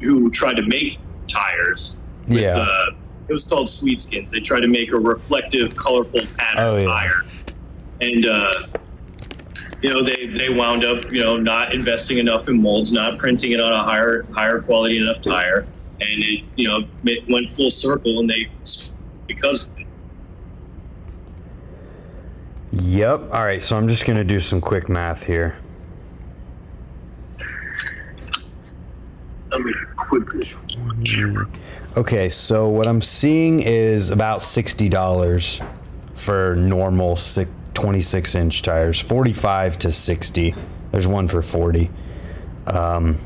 who tried to make tires. With, Yeah. Uh, it was called Sweet Skins. They tried to make a reflective, colorful pattern Oh, yeah. tire, and uh, you know they they wound up you know not investing enough in molds, not printing it on a higher higher quality enough tire, and it you know it went full circle, and they because. Yep. All right. So I'm just going to do some quick math here. I mean, quickly. Okay. So what I'm seeing is about $60 for normal six, 26 inch tires, 45 to 60. There's one for 40. Um,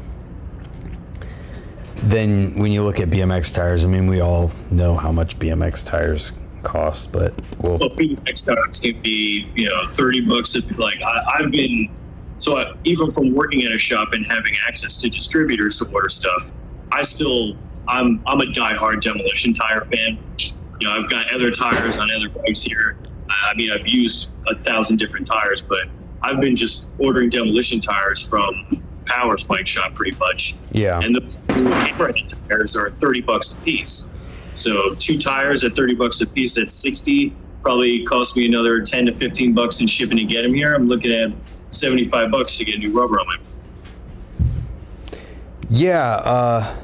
then when you look at BMX tires, I mean, we all know how much BMX tires cost, but we'll Well, BMX tires can be, you know, thirty bucks. If, like I, I've been, so I, even from working at a shop and having access to distributors to order stuff, I still, I'm, I'm a diehard demolition tire fan. You know, I've got other tires on other bikes here. I I mean, I've used a thousand different tires, but I've been just ordering demolition tires from Powers Bike Shop pretty much yeah. and the hammerhead tires are 30 bucks a piece. So two tires at 30 bucks a piece, that's 60. Probably cost me another 10 to 15 bucks in shipping to get them here. I'm looking at 75 bucks to get new rubber on my. Yeah, uh,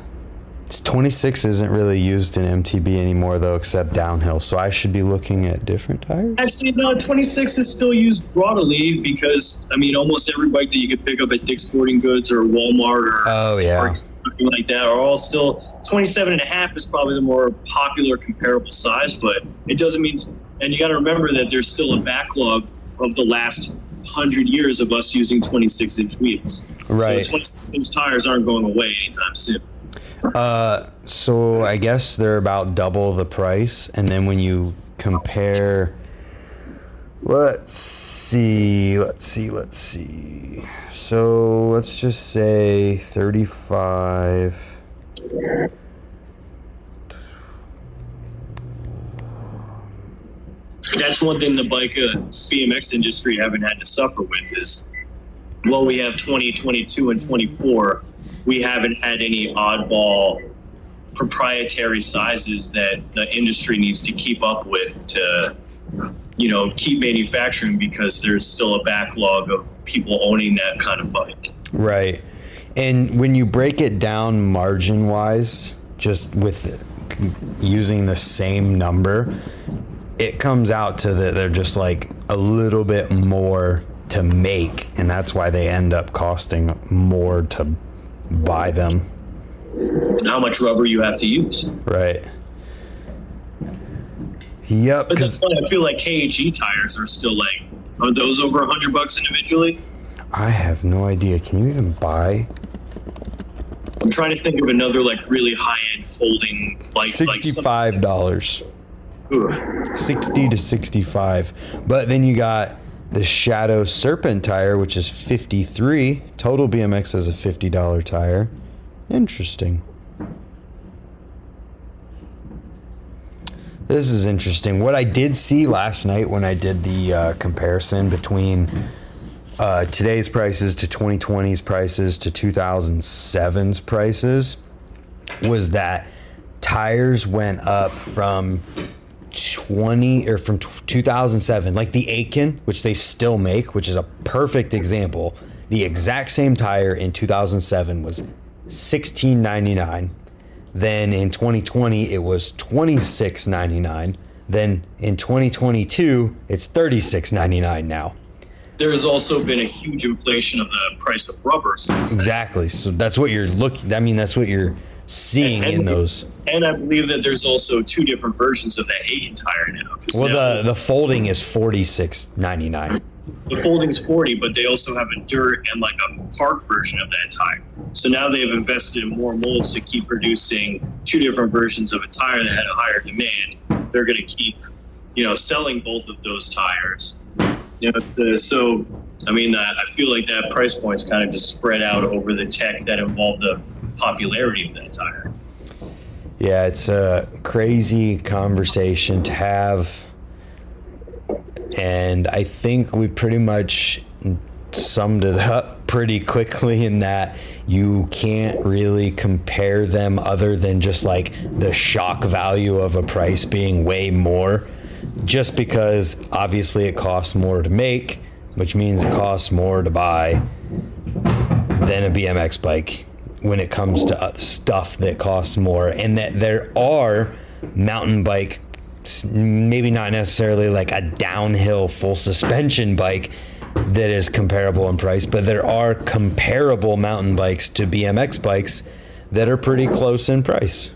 26 isn't really used in MTB anymore though, except downhill. So I should be looking at different tires. Actually, no, 26 is still used broadly because I mean, almost every bike that you could pick up at Dick's Sporting Goods or Walmart or Oh yeah, something like that are all still 27 and a half is probably the more popular comparable size but it doesn't mean and you got to remember that there's still a backlog of the last 100 years of us using 26 inch wheels Right. so 26 inch tires aren't going away anytime soon Uh, so I guess they're about double the price, and then when you compare, let's see, let's see, let's see. So let's just say 35. that's one thing the bike uh, BMX industry haven't had to suffer with is while we have 20, 22, and 24, we haven't had any oddball proprietary sizes that the industry needs to keep up with to you know keep manufacturing because there's still a backlog of people owning that kind of bike. Right. And when you break it down margin wise, just with using the same number, it comes out to that they're just like a little bit more to make. And that's why they end up costing more to buy them. How much rubber you have to use. Right. Yep. But that's 'cause why I feel like KHE tires are still like are those over 100 bucks individually? I have no idea. Can you even buy I'm trying to think of another like really high end folding like sixty-five dollars? Like 60 to 65 but then you got the shadow serpent tire which is 53 total bmx has a $50 tire. Interesting. This is interesting. What i did see last night when i did the uh, comparison between uh, today's prices to 2020's prices to 2007's prices was that tires went up from 20 or from 2007 like the Aitken which they still make which is a perfect example the exact same tire in 2007 was 16.99 then in 2020 it was 26.99 then in 2022 it's 36.99 now there's also been a huge inflation of the price of rubber since then. exactly so that's what you're looking i mean that's what you're seeing And- in those And I believe that there's also two different versions of that Aitken tire now. well now the the folding is 46.99 the folding's 40, but they also have a dirt and like a park version of that tire. So now they've invested in more molds to keep producing two different versions of a tire that had a higher demand. They're going to keep, you know, selling both of those tires. You know, the, so I mean, I I feel like that price point's kind of just spread out over the tech that involved the popularity of that tire. Yeah, it's a crazy conversation to have. And I think we pretty much summed it up pretty quickly in that you can't really compare them other than just like the shock value of a price being way more just because obviously it costs more to make which means it costs more to buy than a BMX bike when it comes to stuff that costs more and that there are mountain bike maybe not necessarily like a downhill full suspension bike that is comparable in price, but there are comparable mountain bikes to BMX bikes that are pretty close in price.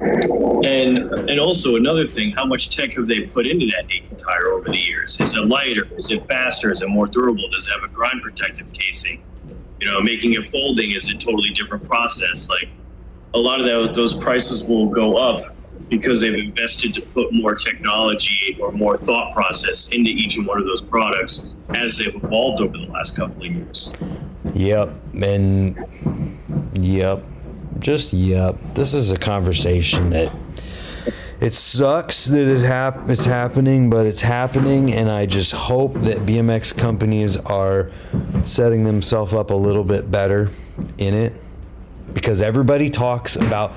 And and also another thing, how much tech have they put into that Aitken tire over the years? Is it lighter? Is it faster? Is it more durable? Does it have a grind protective casing? You know, making it folding is a totally different process. Like a lot of that, those prices will go up because they've invested to put more technology or more thought process into each and one of those products as they've evolved over the last couple of years. Yep. And yep. Just yep. This is a conversation that it sucks that it hap- it's happening, but it's happening, and I just hope that BMX companies are setting themselves up a little bit better in it because everybody talks about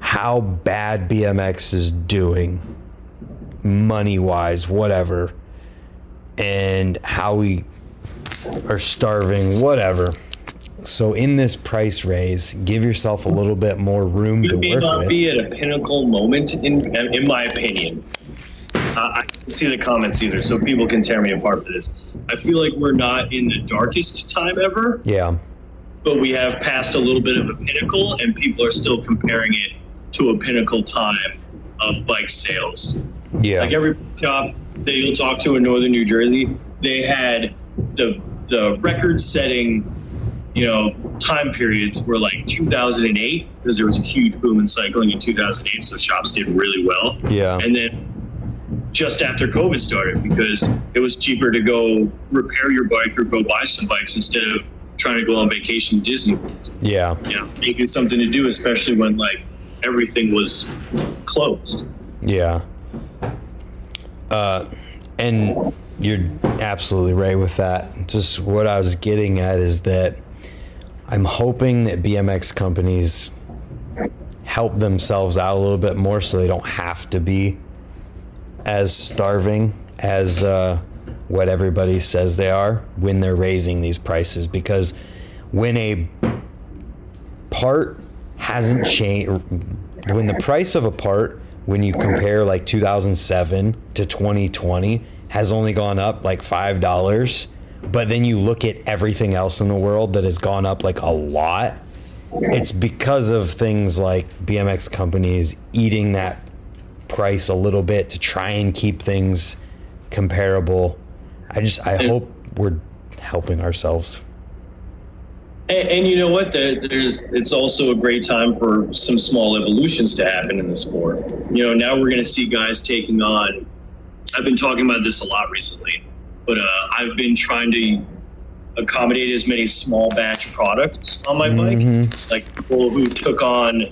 how bad BMX is doing, money wise, whatever, and how we are starving, whatever. So in this price raise, give yourself a little bit more room to may work not with. be at a pinnacle moment, in in my opinion. Uh, I don't see the comments either, so people can tear me apart for this. I feel like we're not in the darkest time ever, yeah, but we have passed a little bit of a pinnacle, and people are still comparing it to a pinnacle time of bike sales. yeah, Like every shop that you'll talk to in northern New Jersey, they had the the record-setting, you know, time periods were like 2008 because there was a huge boom in cycling in 2008, so shops did really well. yeah, And then just after COVID started, because it was cheaper to go repair your bike or go buy some bikes instead of trying to go on vacation to Disney. World. yeah, You know, making something to do, especially when like everything was closed. yeah. Uh, and you're absolutely right with that. Just what I was getting at is that I'm hoping that BMX companies help themselves out a little bit more so they don't have to be as starving as uh, what everybody says they are when they're raising these prices. Because when a part hasn't changed when the price of a part when you compare like 2007 to 2020 has only gone up like five dollars but then you look at everything else in the world that has gone up like a lot it's because of things like bmx companies eating that price a little bit to try and keep things comparable i just i hope we're helping ourselves And, and you know what? There- There's it's also a great time for some small evolutions to happen in the sport. You know, now we're going to see guys taking on. I've been talking about this a lot recently, but uh, I've been trying to accommodate as many small batch products on my bike, like people who took on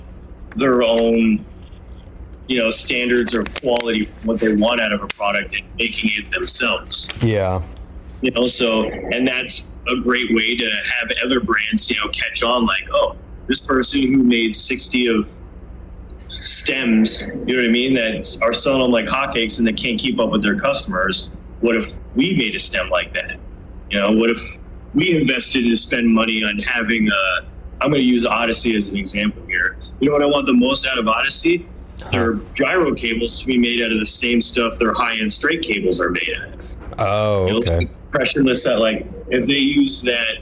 their own, you know, standards or quality, what they want out of a product, and making it themselves. Yeah. You know so and that's a great way to have other brands you know catch on like oh this person who made 60 of stems you know what i mean that are selling them like hotcakes and they can't keep up with their customers what if we made a stem like that? You know what if we invested to spend money on having a i'm going to use odyssey as an example here. You know what i want the most out of odyssey? Their gyro cables to be made out of the same stuff their high-end straight cables are made out of. Oh you know, okay. pressureless that like if they use that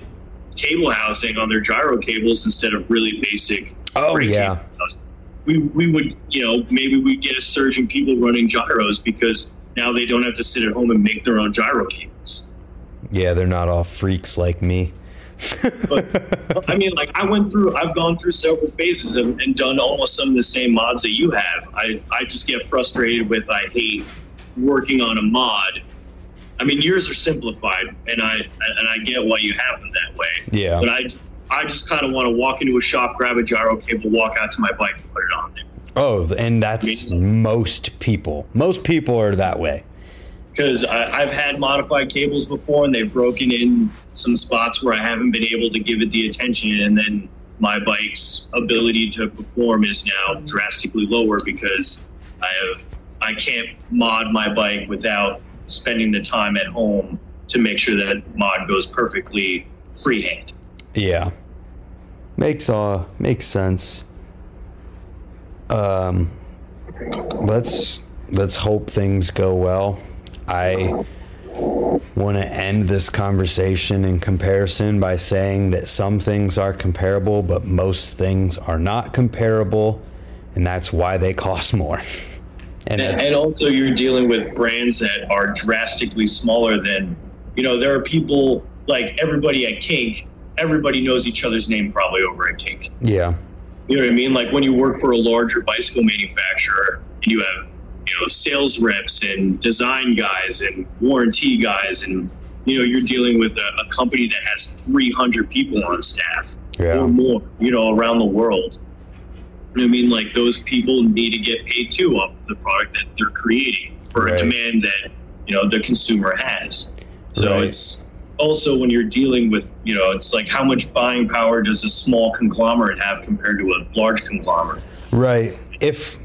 cable housing on their gyro cables instead of really basic oh yeah. cable housing, we, we would you know maybe we'd get a surge in people running gyros because now they don't have to sit at home and make their own gyro cables. Yeah they're not all freaks like me. But i mean like i went through i've gone through several phases of, and done almost some of the same mods that you have. I i just get frustrated with i hate working on a mod. I mean yours are simplified and i and i get why you have them that way. Yeah. But I, I just kind of want to walk into a shop, grab a gyro cable, walk out to my bike, and put it on there. Oh, and that's most people. Most people are that way. because I've had modified cables before and they've broken in some spots where I haven't been able to give it the attention, and then my bike's ability to perform is now drastically lower because I have I can't mod my bike without spending the time at home to make sure that mod goes perfectly freehand. Yeah, makes uh makes sense. Um, let's let's hope things go well. I want to end this conversation in comparison by saying that some things are comparable, but most things are not comparable, and that's why they cost more. And, and, also, you're dealing with brands that are drastically smaller than, you know, there are people like everybody at Kink, everybody knows each other's name probably over at Kink. Yeah. You know what I mean? Like when you work for a larger bicycle manufacturer and you have you know sales reps and design guys and warranty guys and you know you're dealing with a, a company that has 300 people on staff yeah. or more you know around the world i mean like those people need to get paid too off the product that they're creating for right. a demand that you know the consumer has so right. it's also when you're dealing with you know it's like how much buying power does a small conglomerate have compared to a large conglomerate right if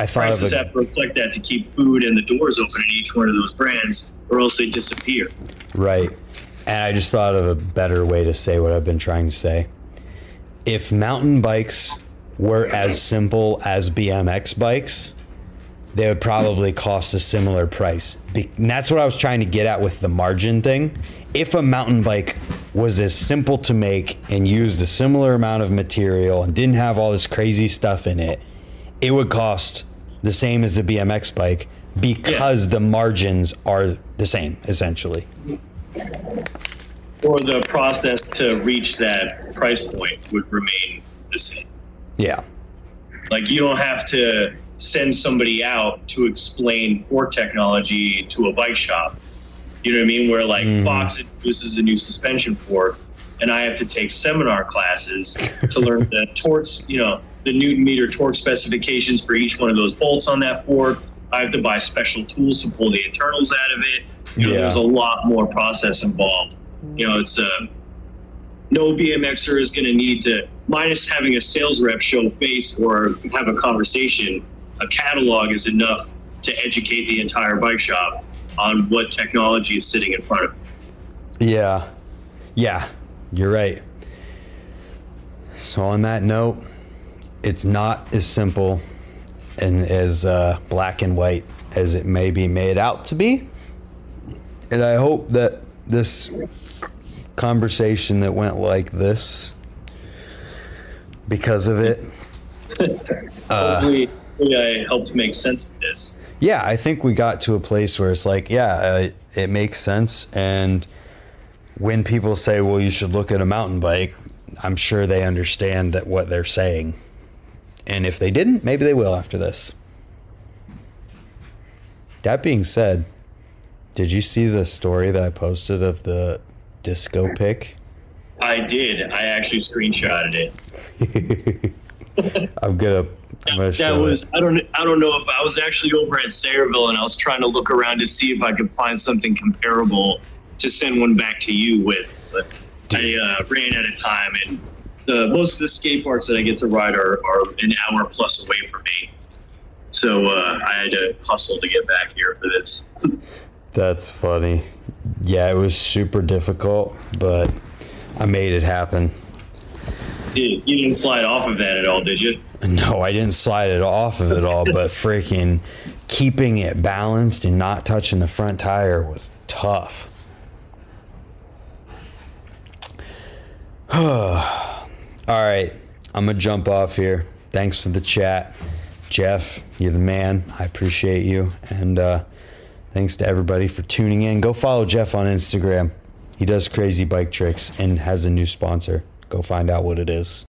I thought prices have to reflect that to keep food and the doors open in each one of those brands, or else they disappear. Right. And I just thought of a better way to say what I've been trying to say. If mountain bikes were as simple as BMX bikes, they would probably cost a similar price. And that's what I was trying to get at with the margin thing. If a mountain bike was as simple to make and used a similar amount of material and didn't have all this crazy stuff in it, it would cost the same as a BMX bike because yeah. the margins are the same essentially. Or the process to reach that price point would remain the same. Yeah. Like you don't have to send somebody out to explain fork technology to a bike shop. You know what I mean? Where like mm. Fox introduces a new suspension fork and I have to take seminar classes to learn the torques, you know, the newton meter torque specifications for each one of those bolts on that fork. I have to buy special tools to pull the internals out of it. You know, yeah. there's a lot more process involved. You know, it's a uh, no BMXer is going to need to, minus having a sales rep show face or have a conversation, a catalog is enough to educate the entire bike shop on what technology is sitting in front of them. Yeah. Yeah, you're right. So, on that note, it's not as simple and as uh, black and white as it may be made out to be. And I hope that this conversation that went like this, because of it, uh, hopefully, I helped make sense of this. Yeah, I think we got to a place where it's like, yeah, uh, it makes sense. And when people say, well, you should look at a mountain bike, I'm sure they understand that what they're saying. And if they didn't, maybe they will after this. That being said, did you see the story that I posted of the disco pic? I did. I actually screenshotted it. I'm gonna. I'm that was. I don't. I don't know if I was actually over at Sayreville and I was trying to look around to see if I could find something comparable to send one back to you with, but. I uh, ran out of time and the most of the skate parks that I get to ride are, are an hour plus away from me. So uh, I had to hustle to get back here for this. That's funny. Yeah, it was super difficult, but I made it happen. You, you didn't slide off of that at all, did you? No, I didn't slide it off of it all, but freaking keeping it balanced and not touching the front tire was tough. All right, I'm gonna jump off here. Thanks for the chat, Jeff. You're the man. I appreciate you, and uh, thanks to everybody for tuning in. Go follow Jeff on Instagram. He does crazy bike tricks and has a new sponsor. Go find out what it is.